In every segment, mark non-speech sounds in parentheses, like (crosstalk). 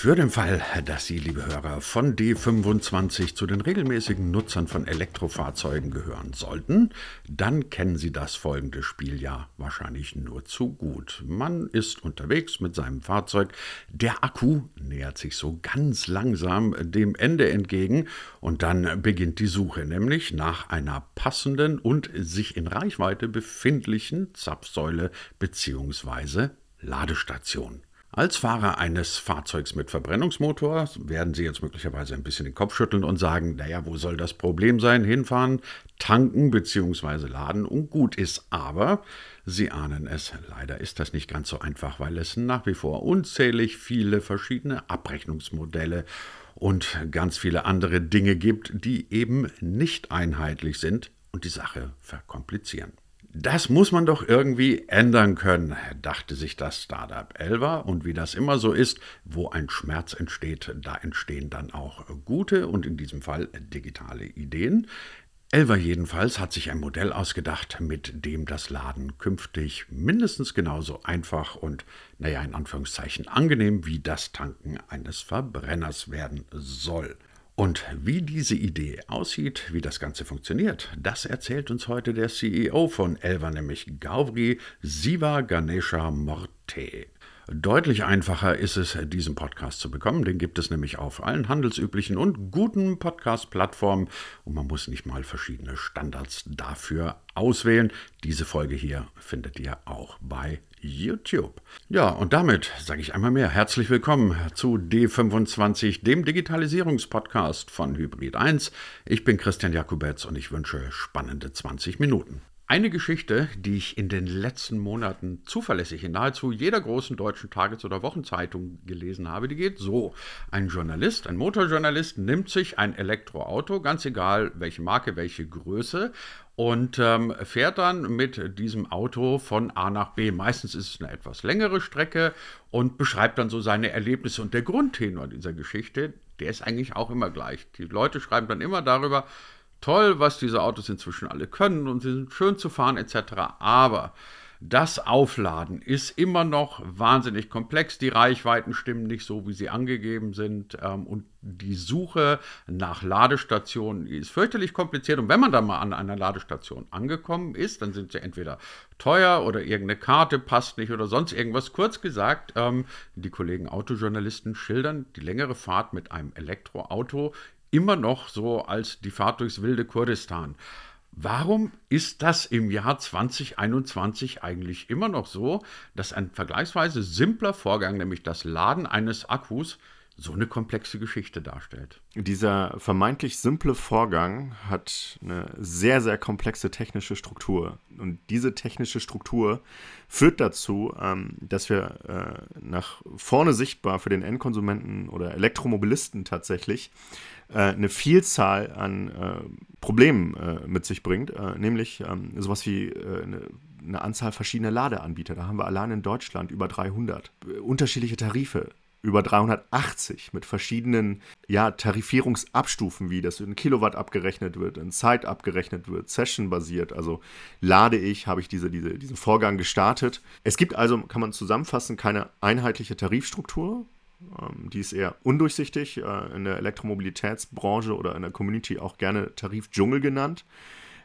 Für den Fall, dass Sie, liebe Hörer, von D25 zu den regelmäßigen Nutzern von Elektrofahrzeugen gehören sollten, dann kennen Sie das folgende Spiel ja wahrscheinlich nur zu gut. Man ist unterwegs mit seinem Fahrzeug, der Akku nähert sich so ganz langsam dem Ende entgegen und dann beginnt die Suche, nämlich nach einer passenden und sich in Reichweite befindlichen Zapfsäule bzw. Ladestation. Als Fahrer eines Fahrzeugs mit Verbrennungsmotor werden Sie jetzt möglicherweise ein bisschen den Kopf schütteln und sagen, naja, wo soll das Problem sein? Hinfahren, tanken bzw. laden und gut ist. Aber Sie ahnen es, leider ist das nicht ganz so einfach, weil es nach wie vor unzählig viele verschiedene Abrechnungsmodelle und ganz viele andere Dinge gibt, die eben nicht einheitlich sind und die Sache verkomplizieren. Das muss man doch irgendwie ändern können, dachte sich das Startup Elva. Und wie das immer so ist, wo ein Schmerz entsteht, da entstehen dann auch gute und in diesem Fall digitale Ideen. Elva jedenfalls hat sich ein Modell ausgedacht, mit dem das Laden künftig mindestens genauso einfach und, naja, in Anführungszeichen angenehm wie das Tanken eines Verbrenners werden soll. Und wie diese Idee aussieht, wie das Ganze funktioniert, das erzählt uns heute der CEO von Elva, nämlich Gauri Siva Ganesha Morte. Deutlich einfacher ist es, diesen Podcast zu bekommen. Den gibt es nämlich auf allen handelsüblichen und guten Podcast-Plattformen und man muss nicht mal verschiedene Standards dafür auswählen. Diese Folge hier findet ihr auch bei YouTube. Ja, und damit sage ich einmal mehr herzlich willkommen zu D25, dem Digitalisierungspodcast von Hybrid 1. Ich bin Christian Jakubetz und ich wünsche spannende 20 Minuten. Eine Geschichte, die ich in den letzten Monaten zuverlässig in nahezu jeder großen deutschen Tages- oder Wochenzeitung gelesen habe, die geht so. Ein Journalist, ein Motorjournalist nimmt sich ein Elektroauto, ganz egal welche Marke, welche Größe, und ähm, fährt dann mit diesem Auto von A nach B. Meistens ist es eine etwas längere Strecke und beschreibt dann so seine Erlebnisse. Und der Grundtenor dieser Geschichte, der ist eigentlich auch immer gleich. Die Leute schreiben dann immer darüber, toll, was diese Autos inzwischen alle können und sie sind schön zu fahren etc. Aber das Aufladen ist immer noch wahnsinnig komplex. Die Reichweiten stimmen nicht so, wie sie angegeben sind. Ähm, und die Suche nach Ladestationen ist fürchterlich kompliziert. Und wenn man dann mal an einer Ladestation angekommen ist, dann sind sie entweder teuer oder irgendeine Karte passt nicht oder sonst irgendwas. Kurz gesagt, ähm, die Kollegen Autojournalisten schildern die längere Fahrt mit einem Elektroauto immer noch so als die Fahrt durchs wilde Kurdistan. Warum ist das im Jahr 2021 eigentlich immer noch so, dass ein vergleichsweise simpler Vorgang, nämlich das Laden eines Akkus, so eine komplexe Geschichte darstellt. Dieser vermeintlich simple Vorgang hat eine sehr, sehr komplexe technische Struktur. Und diese technische Struktur führt dazu, ähm, dass wir äh, nach vorne sichtbar für den Endkonsumenten oder Elektromobilisten tatsächlich eine Vielzahl an äh, Problemen mit sich bringt, nämlich ähm, sowas wie eine eine Anzahl verschiedener Ladeanbieter. Da haben wir allein in Deutschland über 300. Unterschiedliche Tarife, über 380 mit verschiedenen ja, Tarifierungsabstufen, wie das in Kilowatt abgerechnet wird, in Zeit abgerechnet wird, Session-basiert. Also lade ich, habe ich diese, diese, diesen Vorgang gestartet. Es gibt also, kann man zusammenfassen, keine einheitliche Tarifstruktur. Ähm, die ist eher undurchsichtig, äh, in der Elektromobilitätsbranche oder in der Community auch gerne Tarifdschungel genannt.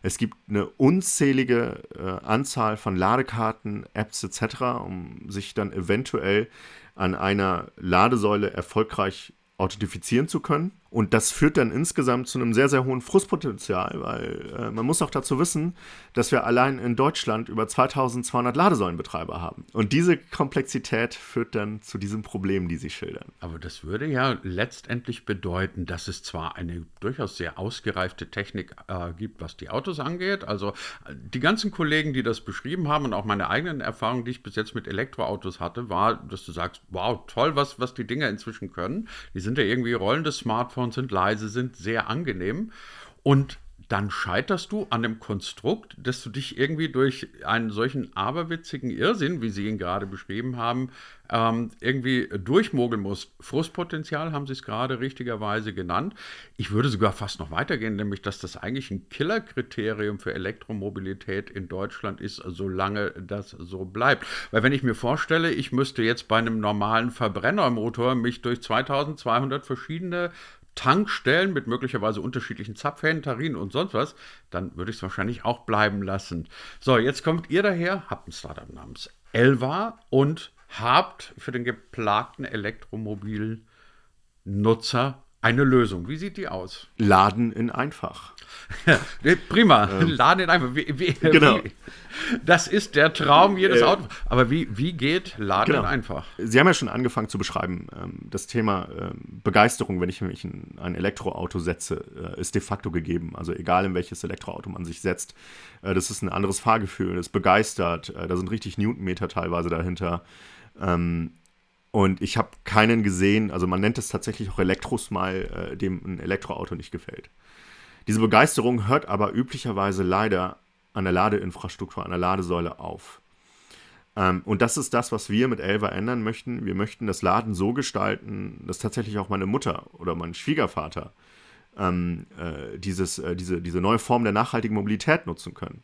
Es gibt eine unzählige äh, Anzahl von Ladekarten, Apps etc., um sich dann eventuell an einer Ladesäule erfolgreich authentifizieren zu können. Und das führt dann insgesamt zu einem sehr, sehr hohen Frustpotenzial, weil äh, man muss auch dazu wissen, dass wir allein in Deutschland über 2200 Ladesäulenbetreiber haben. Und diese Komplexität führt dann zu diesen Problemen, die Sie schildern. Aber das würde ja letztendlich bedeuten, dass es zwar eine durchaus sehr ausgereifte Technik äh, gibt, was die Autos angeht. Also die ganzen Kollegen, die das beschrieben haben und auch meine eigenen Erfahrungen, die ich bis jetzt mit Elektroautos hatte, war, dass du sagst, wow, toll, was, was die Dinger inzwischen können. Die sind ja irgendwie rollende Smartphones und sind leise, sind sehr angenehm. Und dann scheiterst du an dem Konstrukt, dass du dich irgendwie durch einen solchen aberwitzigen Irrsinn, wie Sie ihn gerade beschrieben haben, ähm, irgendwie durchmogeln musst. Frustpotenzial haben Sie es gerade richtigerweise genannt. Ich würde sogar fast noch weitergehen, nämlich, dass das eigentlich ein Killerkriterium für Elektromobilität in Deutschland ist, solange das so bleibt. Weil wenn ich mir vorstelle, ich müsste jetzt bei einem normalen Verbrennermotor mich durch 2200 verschiedene Tankstellen mit möglicherweise unterschiedlichen Zapfhähnen, Tarinen und sonst was, dann würde ich es wahrscheinlich auch bleiben lassen. So, jetzt kommt ihr daher, habt ein Startup namens Elva und habt für den geplagten Elektromobilnutzer eine Lösung. Wie sieht die aus? Laden in einfach. (laughs) Prima, ähm, Laden in einfach. Wie, wie, genau. Wie, das ist der Traum jedes äh, Autos. Aber wie, wie geht Laden genau. in einfach? Sie haben ja schon angefangen zu beschreiben, ähm, das Thema ähm, Begeisterung, wenn ich mich in ein Elektroauto setze, äh, ist de facto gegeben. Also egal in welches Elektroauto man sich setzt, äh, das ist ein anderes Fahrgefühl, das begeistert, äh, da sind richtig Newtonmeter teilweise dahinter. Ähm, und ich habe keinen gesehen, also man nennt es tatsächlich auch Elektrosmile, äh, dem ein Elektroauto nicht gefällt. Diese Begeisterung hört aber üblicherweise leider an der Ladeinfrastruktur, an der Ladesäule auf. Ähm, und das ist das, was wir mit Elva ändern möchten. Wir möchten das Laden so gestalten, dass tatsächlich auch meine Mutter oder mein Schwiegervater ähm, äh, dieses, äh, diese, diese neue Form der nachhaltigen Mobilität nutzen können.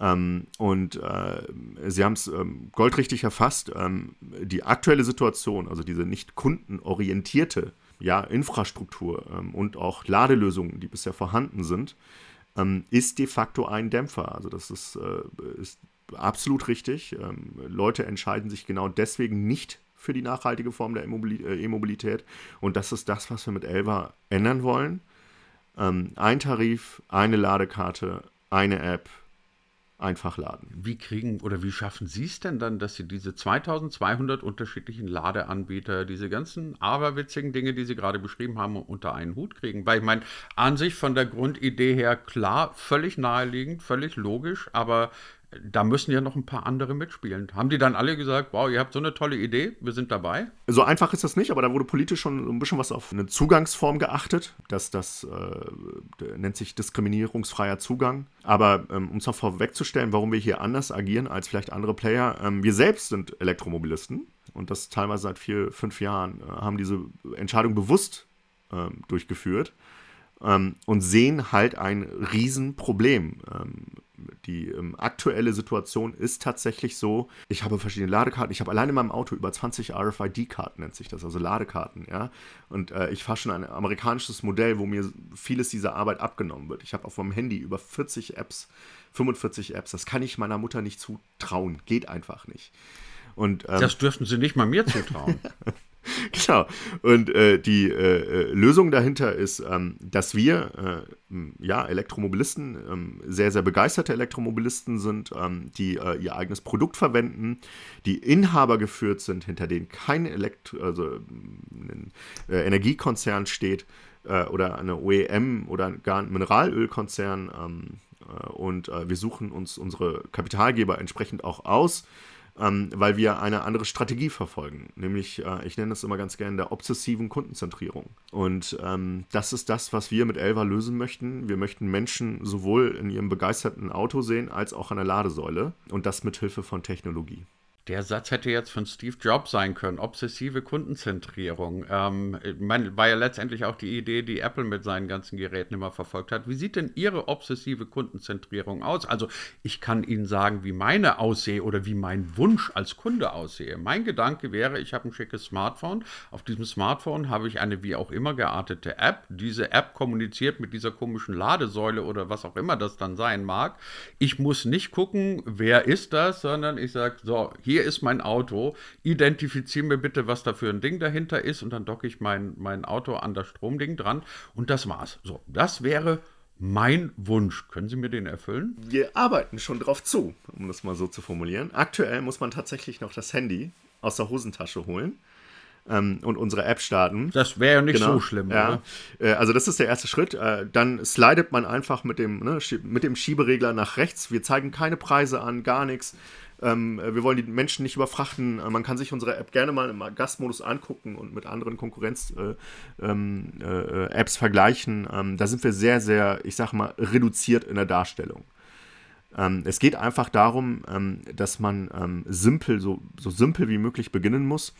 Ähm, und äh, Sie haben es ähm, goldrichtig erfasst. Ähm, die aktuelle Situation, also diese nicht kundenorientierte ja, Infrastruktur ähm, und auch Ladelösungen, die bisher vorhanden sind, ähm, ist de facto ein Dämpfer. Also das ist, äh, ist absolut richtig. Ähm, Leute entscheiden sich genau deswegen nicht für die nachhaltige Form der äh, E-Mobilität. Und das ist das, was wir mit Elva ändern wollen. ein Tarif, eine Ladekarte, eine App, einfach laden. Wie kriegen oder wie schaffen Sie es denn dann, dass Sie diese 2200 unterschiedlichen Ladeanbieter, diese ganzen aberwitzigen Dinge, die Sie gerade beschrieben haben, unter einen Hut kriegen? Weil ich meine, an sich von der Grundidee her klar, völlig naheliegend, völlig logisch, aber da müssen ja noch ein paar andere mitspielen. Haben die dann alle gesagt, wow, ihr habt so eine tolle Idee, wir sind dabei? So einfach ist das nicht, aber da wurde politisch schon ein bisschen was auf eine Zugangsform geachtet. dass das äh, nennt sich diskriminierungsfreier Zugang. Aber ähm, um es noch vorwegzustellen, warum wir hier anders agieren als vielleicht andere Player, ähm, wir selbst sind Elektromobilisten und das teilweise seit vier, fünf Jahren, äh, haben diese Entscheidung bewusst äh, durchgeführt ähm, und sehen halt ein Riesenproblem. Ähm, die ähm, aktuelle Situation ist tatsächlich so, ich habe verschiedene Ladekarten, ich habe allein in meinem Auto über 20 RFID-Karten, nennt sich das, also Ladekarten, ja. Und äh, ich fahre schon ein amerikanisches Modell, wo mir vieles dieser Arbeit abgenommen wird. Ich habe auf meinem Handy über 40 Apps, 45 Apps, das kann ich meiner Mutter nicht zutrauen, geht einfach nicht. Und, ähm, das dürften Sie nicht mal mir zutrauen. (laughs) (laughs) genau. Und äh, die äh, äh, Lösung dahinter ist, ähm, dass wir, äh, ja, Elektromobilisten, ähm, sehr, sehr begeisterte Elektromobilisten sind, ähm, die äh, ihr eigenes Produkt verwenden, die Inhaber geführt sind, hinter denen kein Elektro also, ein äh, Energiekonzern steht oder eine OEM oder gar ein Mineralölkonzern. Ähm, und wir suchen uns unsere Kapitalgeber entsprechend auch aus ähm, weil wir eine andere Strategie verfolgen, nämlich, äh, ich nenne das immer ganz gerne, der obsessiven Kundenzentrierung. Und ähm, das ist das, was wir mit Elva lösen möchten. Wir möchten Menschen sowohl in ihrem begeisterten Auto sehen, als auch an der Ladesäule und das mit Hilfe von Technologie. Der Satz hätte jetzt von Steve Jobs sein können, obsessive Kundenzentrierung. Ähm, mein, war ja letztendlich auch die Idee, die Apple mit seinen ganzen Geräten immer verfolgt hat. Wie sieht denn Ihre obsessive Kundenzentrierung aus? Also ich kann Ihnen sagen, wie meine aussehe oder wie mein Wunsch als Kunde aussehe. Mein Gedanke wäre, ich habe ein schickes Smartphone. Auf diesem Smartphone habe ich eine wie auch immer geartete App. Diese App kommuniziert mit dieser komischen Ladesäule oder was auch immer das dann sein mag. Ich muss nicht gucken, wer ist das, sondern ich sage, so, hier hier ist mein Auto, identifiziere mir bitte, was da für ein Ding dahinter ist und dann docke ich mein, mein Auto an das Stromding dran und das war's. So, das wäre mein Wunsch. Können Sie mir den erfüllen? Wir arbeiten schon drauf zu, um das mal so zu formulieren. Aktuell muss man tatsächlich noch das Handy aus der Hosentasche holen ähm, und unsere App starten. Das wäre ja nicht genau. so schlimm, ja. Äh, also das ist der erste Schritt. Äh, dann slidet man einfach mit dem, ne, mit dem Schieberegler nach rechts. Wir zeigen keine Preise an, gar nichts. Ähm, wir wollen die Menschen nicht überfrachten. Man kann sich unsere App gerne mal im Gastmodus angucken und mit anderen Konkurrenz-Apps äh, ähm, äh, vergleichen. Ähm, da sind wir sehr, sehr, ich sag mal, reduziert in der Darstellung. Ähm, es geht einfach darum, ähm, dass man ähm, simpel, so, so simpel wie möglich beginnen muss.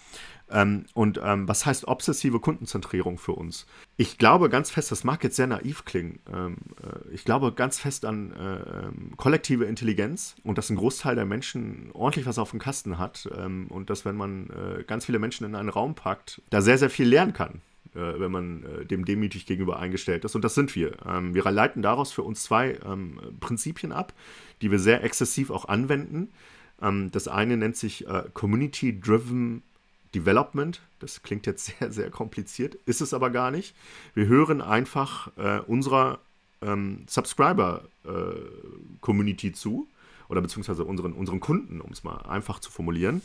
Ähm, und ähm, was heißt obsessive Kundenzentrierung für uns? Ich glaube ganz fest, das mag jetzt sehr naiv klingen, äh, ich glaube ganz fest an äh, kollektive Intelligenz und dass ein Großteil der Menschen ordentlich was auf dem Kasten hat und dass, wenn man äh, ganz viele Menschen in einen Raum packt, da sehr, sehr viel lernen kann wenn man äh, dem demütig gegenüber eingestellt ist. Und das sind wir. Ähm, wir leiten daraus für uns zwei ähm, Prinzipien ab, die wir sehr exzessiv auch anwenden. Ähm, das eine nennt sich äh, Community Driven Development. Das klingt jetzt (laughs) sehr, sehr kompliziert, ist es aber gar nicht. Wir hören einfach äh, unserer Subscriber-Community äh, zu oder beziehungsweise unseren, unseren Kunden, um es mal einfach zu formulieren.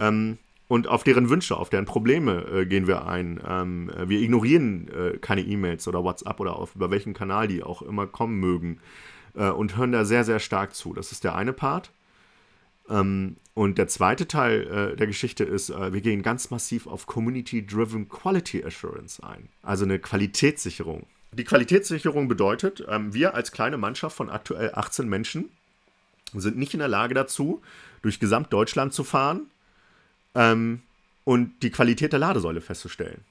Ähm, und auf deren Wünsche, auf deren Probleme äh, gehen wir ein. Ähm, wir ignorieren äh, keine E-Mails oder WhatsApp oder auf, über welchen Kanal die auch immer kommen mögen äh, und hören da sehr, sehr stark zu. Das ist der eine Part. Ähm, und der zweite Teil äh, der Geschichte ist, äh, wir gehen ganz massiv auf Community-Driven Quality Assurance ein, also eine Qualitätssicherung. Die Qualitätssicherung bedeutet, ähm, wir als kleine Mannschaft von aktuell 18 Menschen sind nicht in der Lage dazu, durch Gesamtdeutschland zu fahren ähm, und die Qualität der Ladesäule festzustellen.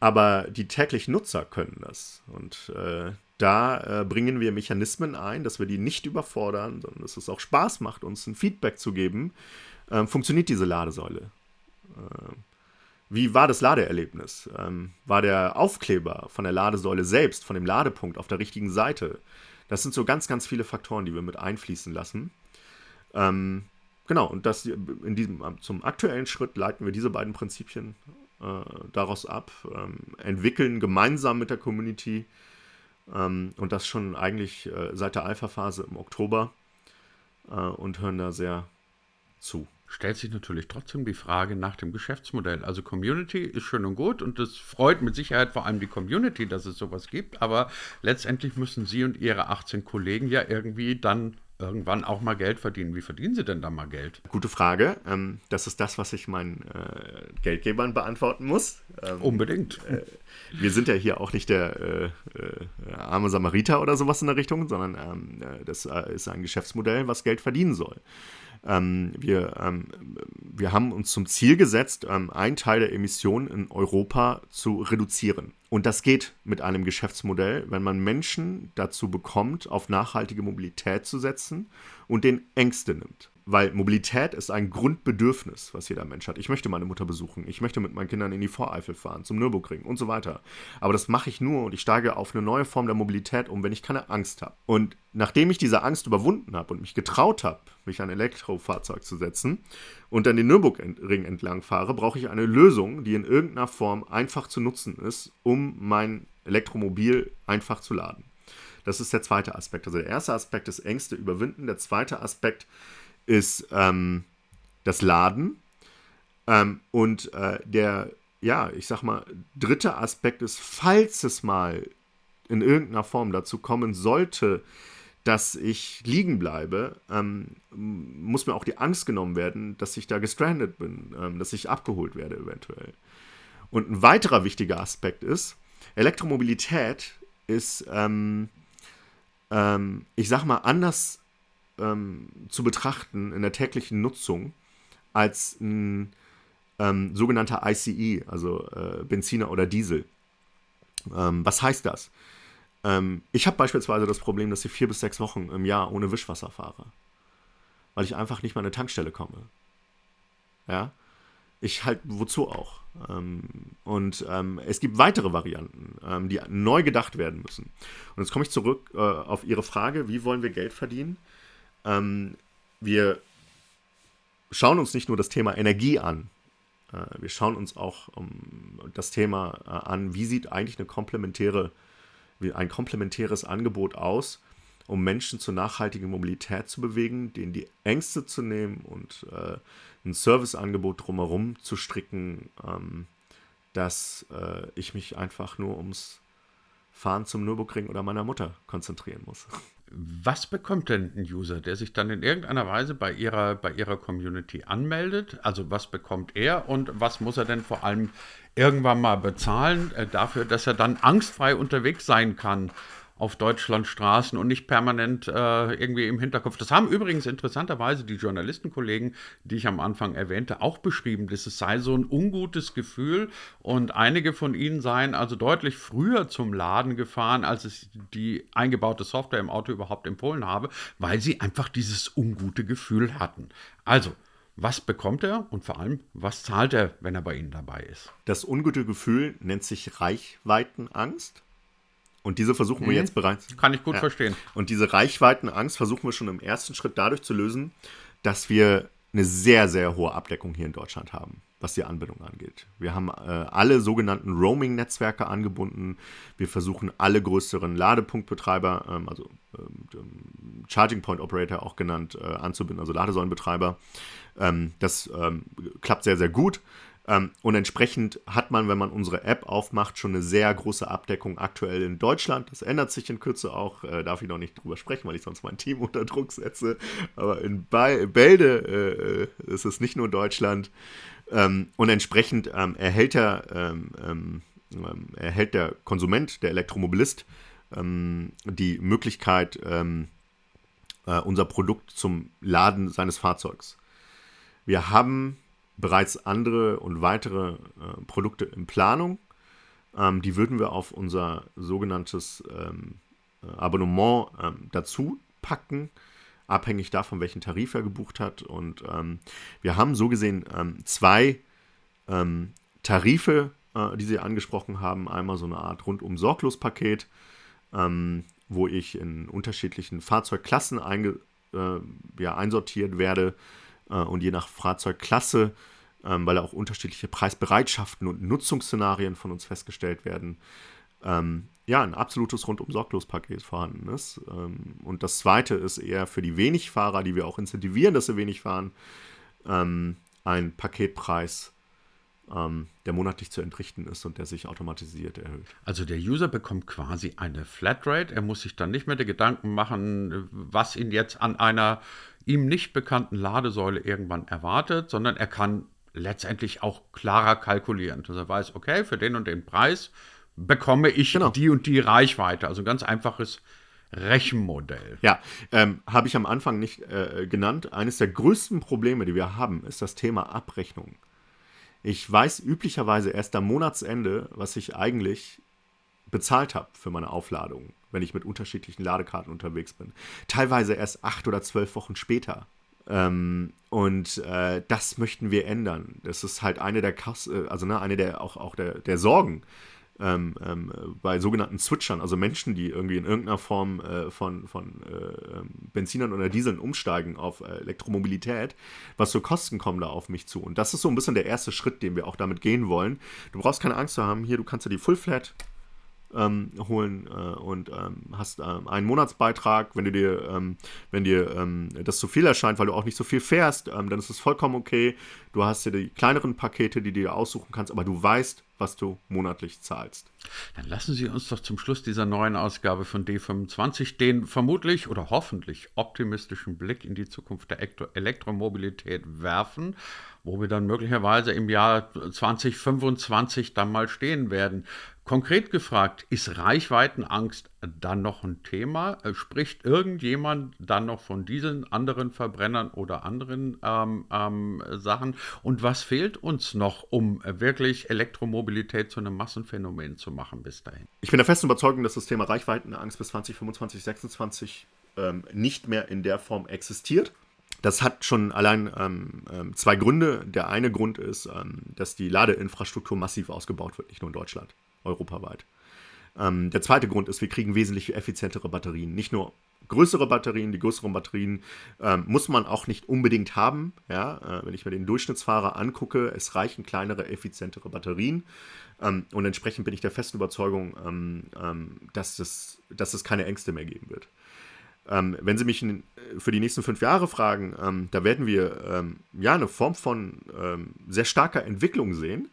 Aber die täglichen Nutzer können das. Und äh, da äh, bringen wir Mechanismen ein, dass wir die nicht überfordern, sondern dass es auch Spaß macht, uns ein Feedback zu geben. Ähm, funktioniert diese Ladesäule? Äh, wie war das Ladeerlebnis? Ähm, war der Aufkleber von der Ladesäule selbst, von dem Ladepunkt auf der richtigen Seite? Das sind so ganz, ganz viele Faktoren, die wir mit einfließen lassen. Ähm, Genau, und das in diesem, zum aktuellen Schritt leiten wir diese beiden Prinzipien äh, daraus ab, ähm, entwickeln gemeinsam mit der Community ähm, und das schon eigentlich äh, seit der Alpha-Phase im Oktober äh, und hören da sehr zu. Stellt sich natürlich trotzdem die Frage nach dem Geschäftsmodell. Also Community ist schön und gut und es freut mit Sicherheit vor allem die Community, dass es sowas gibt, aber letztendlich müssen Sie und Ihre 18 Kollegen ja irgendwie dann irgendwann auch mal Geld verdienen. Wie verdienen Sie denn da mal Geld? Gute Frage. Ähm, das ist das, was ich meinen äh, Geldgebern beantworten muss. Ähm, Unbedingt. Äh, wir sind ja hier auch nicht der äh, äh arme Samariter oder sowas in der Richtung, sondern ähm, äh, das äh, ist ein Geschäftsmodell, was Geld verdienen soll. Ähm, wir, ähm, wir haben uns zum Ziel gesetzt, ähm, einen Teil der Emissionen in Europa zu reduzieren. Und das geht mit einem Geschäftsmodell, wenn man Menschen dazu bekommt, auf nachhaltige Mobilität zu setzen und den Ängste nimmt weil Mobilität ist ein Grundbedürfnis, was jeder Mensch hat. Ich möchte meine Mutter besuchen, ich möchte mit meinen Kindern in die Voreifel fahren, zum Nürburgring und so weiter. Aber das mache ich nur und ich steige auf eine neue Form der Mobilität um, wenn ich keine Angst habe. Und nachdem ich diese Angst überwunden habe und mich getraut habe, mich an ein Elektrofahrzeug zu setzen und dann den Nürburgring entlang fahre, brauche ich eine Lösung, die in irgendeiner Form einfach zu nutzen ist, um mein Elektromobil einfach zu laden. Das ist der zweite Aspekt. Also der erste Aspekt ist Ängste überwinden. Der zweite Aspekt ist, ist ähm, das Laden. Ähm, und äh, der, ja, ich sag mal, dritte Aspekt ist, falls es mal in irgendeiner Form dazu kommen sollte, dass ich liegen bleibe, ähm, muss mir auch die Angst genommen werden, dass ich da gestrandet bin, ähm, dass ich abgeholt werde eventuell. Und ein weiterer wichtiger Aspekt ist, Elektromobilität ist, ähm, ähm ich sag mal, anders ähm, zu betrachten in der täglichen Nutzung als ein ähm, sogenannter ICE, also äh, Benziner oder Diesel. Ähm, was heißt das? Ähm, ich habe beispielsweise das Problem, dass ich vier bis sechs Wochen im Jahr ohne Wischwasser fahre, weil ich einfach nicht mal an eine Tankstelle komme. Ja, ich halt, wozu auch? Ähm, und ähm, es gibt weitere Varianten, die neu gedacht werden müssen. Und jetzt komme ich zurück äh, auf Ihre Frage, wie wollen wir Geld verdienen? Ähm, wir schauen uns nicht nur das Thema Energie an, äh, wir schauen uns auch um, das Thema äh, an, wie sieht eigentlich eine komplementäre, ein komplementäres Angebot aus, um Menschen zur nachhaltigen Mobilität zu bewegen, denen die Ängste zu nehmen und äh, ein Serviceangebot drumherum zu stricken, ähm, dass äh, ich mich einfach nur ums Fahren zum Nürburgring oder meiner Mutter konzentrieren muss. Was bekommt denn ein User, der sich dann in irgendeiner Weise bei ihrer, bei ihrer Community anmeldet? Also was bekommt er und was muss er denn vor allem irgendwann mal bezahlen äh, dafür, dass er dann angstfrei unterwegs sein kann auf Deutschlands Straßen und nicht permanent äh, irgendwie im Hinterkopf. Das haben übrigens interessanterweise die Journalistenkollegen, die ich am Anfang erwähnte, auch beschrieben, dass es sei so ein ungutes Gefühl und einige von ihnen seien also deutlich früher zum Laden gefahren, als es die eingebaute Software im Auto überhaupt empfohlen habe, weil sie einfach dieses ungute Gefühl hatten. Also, was bekommt er und vor allem, was zahlt er, wenn er bei Ihnen dabei ist? Das ungute Gefühl nennt sich Reichweitenangst. Und diese versuchen wir mhm. jetzt bereits. Kann ich gut ja. verstehen. Und diese Reichweitenangst versuchen wir schon im ersten Schritt dadurch zu lösen, dass wir eine sehr, sehr hohe Abdeckung hier in Deutschland haben, was die Anbindung angeht. Wir haben äh, alle sogenannten Roaming-Netzwerke angebunden. Wir versuchen alle größeren Ladepunktbetreiber, ähm, also ähm, Charging Point Operator auch genannt, äh, anzubinden, also Ladesäulenbetreiber. Ähm, das ähm, klappt sehr, sehr gut. Ähm, und entsprechend hat man, wenn man unsere App aufmacht, schon eine sehr große Abdeckung aktuell in Deutschland. Das ändert sich in Kürze auch, äh, darf ich noch nicht drüber sprechen, weil ich sonst mein Team (laughs) unter Druck setze. Aber in Bälde äh, ist es nicht nur Deutschland. Ähm, und entsprechend ähm, erhält, der, ähm, ähm, ähm, erhält der Konsument, der Elektromobilist, die Möglichkeit, äh, unser Produkt zum Laden seines Fahrzeugs. Wir haben bereits andere und weitere äh, Produkte in Planung. Ähm, die würden wir auf unser sogenanntes ähm, äh, Abonnement ähm, dazu packen, abhängig davon, welchen Tarif er gebucht hat. Und ähm, wir haben so gesehen ähm, zwei ähm, Tarife, äh, die Sie angesprochen haben. Einmal so eine Art rundum sorglos Paket, wo ich in unterschiedlichen Fahrzeugklassen einge, äh, ja, einsortiert werde und je nach Fahrzeugklasse ähm, weil auch unterschiedliche Preisbereitschaften und Nutzungsszenarien von uns festgestellt werden, ähm, ja, ein absolutes Rundum-Sorglos-Paket vorhanden ist. Ähm, und das zweite ist eher für die Wenigfahrer, die wir auch incentivieren, dass sie wenig fahren, ein Paketpreis, der monatlich zu entrichten ist und der sich automatisiert erhöht. Also der User bekommt quasi eine Flatrate. Er muss sich dann nicht mehr die Gedanken machen, was ihn jetzt an einer ihm nicht bekannten Ladesäule irgendwann erwartet, sondern er kann letztendlich auch klarer kalkulieren. Dass er weiß, okay, für den und den Preis bekomme ich genau. die und die Reichweite. Also ein ganz einfaches Rechenmodell. Ja, ähm, habe ich am Anfang nicht äh, genannt. Eines der größten Probleme, die wir haben, ist das Thema Abrechnung. Ich weiß üblicherweise erst am Monatsende, was ich eigentlich bezahlt habe für meine Aufladung, wenn ich mit unterschiedlichen Ladekarten unterwegs bin. Teilweise erst acht oder zwölf Wochen später. Ähm, und äh, das möchten wir ändern. Das ist halt eine der Kass äh, also ne, eine der auch, auch der, der Sorgen ähm, ähm, bei sogenannten Switchern, also Menschen, die irgendwie in irgendeiner Form äh, von, von äh, ähm, Benzinern oder Dieseln umsteigen auf äh, Elektromobilität. Was für Kosten kommen da auf mich zu? Und das ist so ein bisschen der erste Schritt, den wir auch damit gehen wollen. Du brauchst keine Angst zu haben. Hier, du kannst ja die Full Flat ähm, holen äh, und ähm, hast ähm, einen Monatsbeitrag. Wenn du dir, ähm, wenn dir ähm, das zu viel erscheint, weil du auch nicht so viel fährst, ähm, dann ist es vollkommen okay. Du hast dir die kleineren Pakete, die du dir aussuchen kannst, aber du weißt, was du monatlich zahlst. Dann lassen Sie uns doch zum Schluss dieser neuen Ausgabe von D25 den vermutlich oder hoffentlich optimistischen Blick in die Zukunft der Elektromobilität werfen, wo wir dann möglicherweise im Jahr 2025 dann mal stehen werden. Konkret gefragt, ist Reichweitenangst dann noch ein Thema? Äh, spricht irgendjemand dann noch von diesen anderen Verbrennern oder anderen ähm, ähm, Sachen? Und was fehlt uns noch, um wirklich Elektromobilität zu einem Massenphänomen zu machen bis dahin? Ich bin der festen Überzeugung, dass das Thema Reichweitenangst bis 2025, 2026 ähm, nicht mehr in der Form existiert. Das hat schon allein ähm, ähm, zwei Gründe. Der eine Grund ist, ähm, dass die Ladeinfrastruktur massiv ausgebaut wird, nicht nur in Deutschland europaweit. Ähm, der zweite Grund ist, wir kriegen wesentlich effizientere Batterien. Nicht nur größere Batterien, die größeren Batterien ähm, muss man auch nicht unbedingt haben. Ja? Äh, wenn ich mir den Durchschnittsfahrer angucke, es reichen kleinere, effizientere Batterien. Ähm, und entsprechend bin ich der festen Überzeugung, ähm, ähm, dass, es, dass es keine Ängste mehr geben wird. Ähm, wenn Sie mich in, für die nächsten fünf Jahre fragen, da werden wir ja eine Form von sehr starker Entwicklung sehen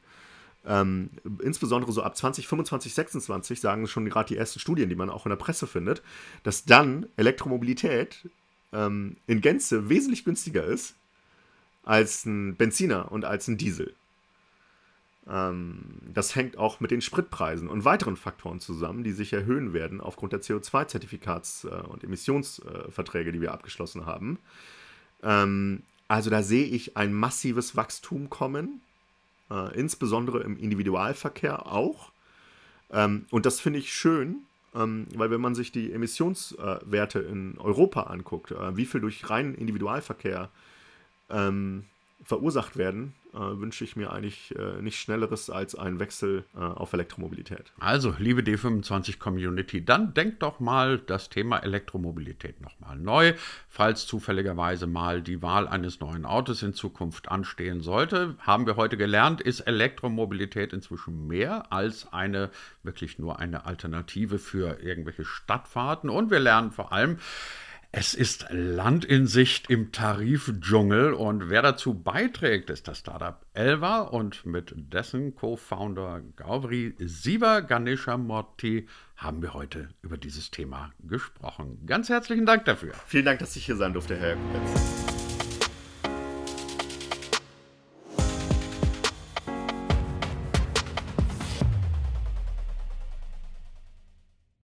ähm, insbesondere so ab 2025, 26 sagen schon gerade die ersten Studien, die man auch in der Presse findet, dass dann Elektromobilität ähm, in Gänze wesentlich günstiger ist als ein Benziner und als ein Diesel. Ähm, das hängt auch mit den Spritpreisen und weiteren Faktoren zusammen, die sich erhöhen werden aufgrund der CO2-Zertifikats- äh, und Emissionsverträge, die wir abgeschlossen haben. Ähm, also da sehe ich ein massives Wachstum kommen, äh, insbesondere im Individualverkehr auch. Ähm, und das finde ich schön, ähm, weil wenn man sich die Emissionswerte in Europa anguckt, äh, wie viel durch reinen Individualverkehr ähm, verursacht werden, äh, wünsche ich mir eigentlich äh, nichts Schnelleres als einen Wechsel äh, auf Elektromobilität. Also, liebe D25-Community, dann denkt doch mal das Thema Elektromobilität nochmal neu. Falls zufälligerweise mal die Wahl eines neuen Autos in Zukunft anstehen sollte, haben wir heute gelernt, ist Elektromobilität inzwischen mehr als eine, wirklich nur eine Alternative für irgendwelche Stadtfahrten. Und wir lernen vor allem, es ist Land in Sicht im Tarifdschungel und wer dazu beiträgt, ist das Startup Elva und mit dessen Co-Founder Gauri Siva Ganesha Morty haben wir heute über dieses Thema gesprochen. Ganz herzlichen Dank dafür. Vielen Dank, dass ich hier sein durfte, Herr Kuletz.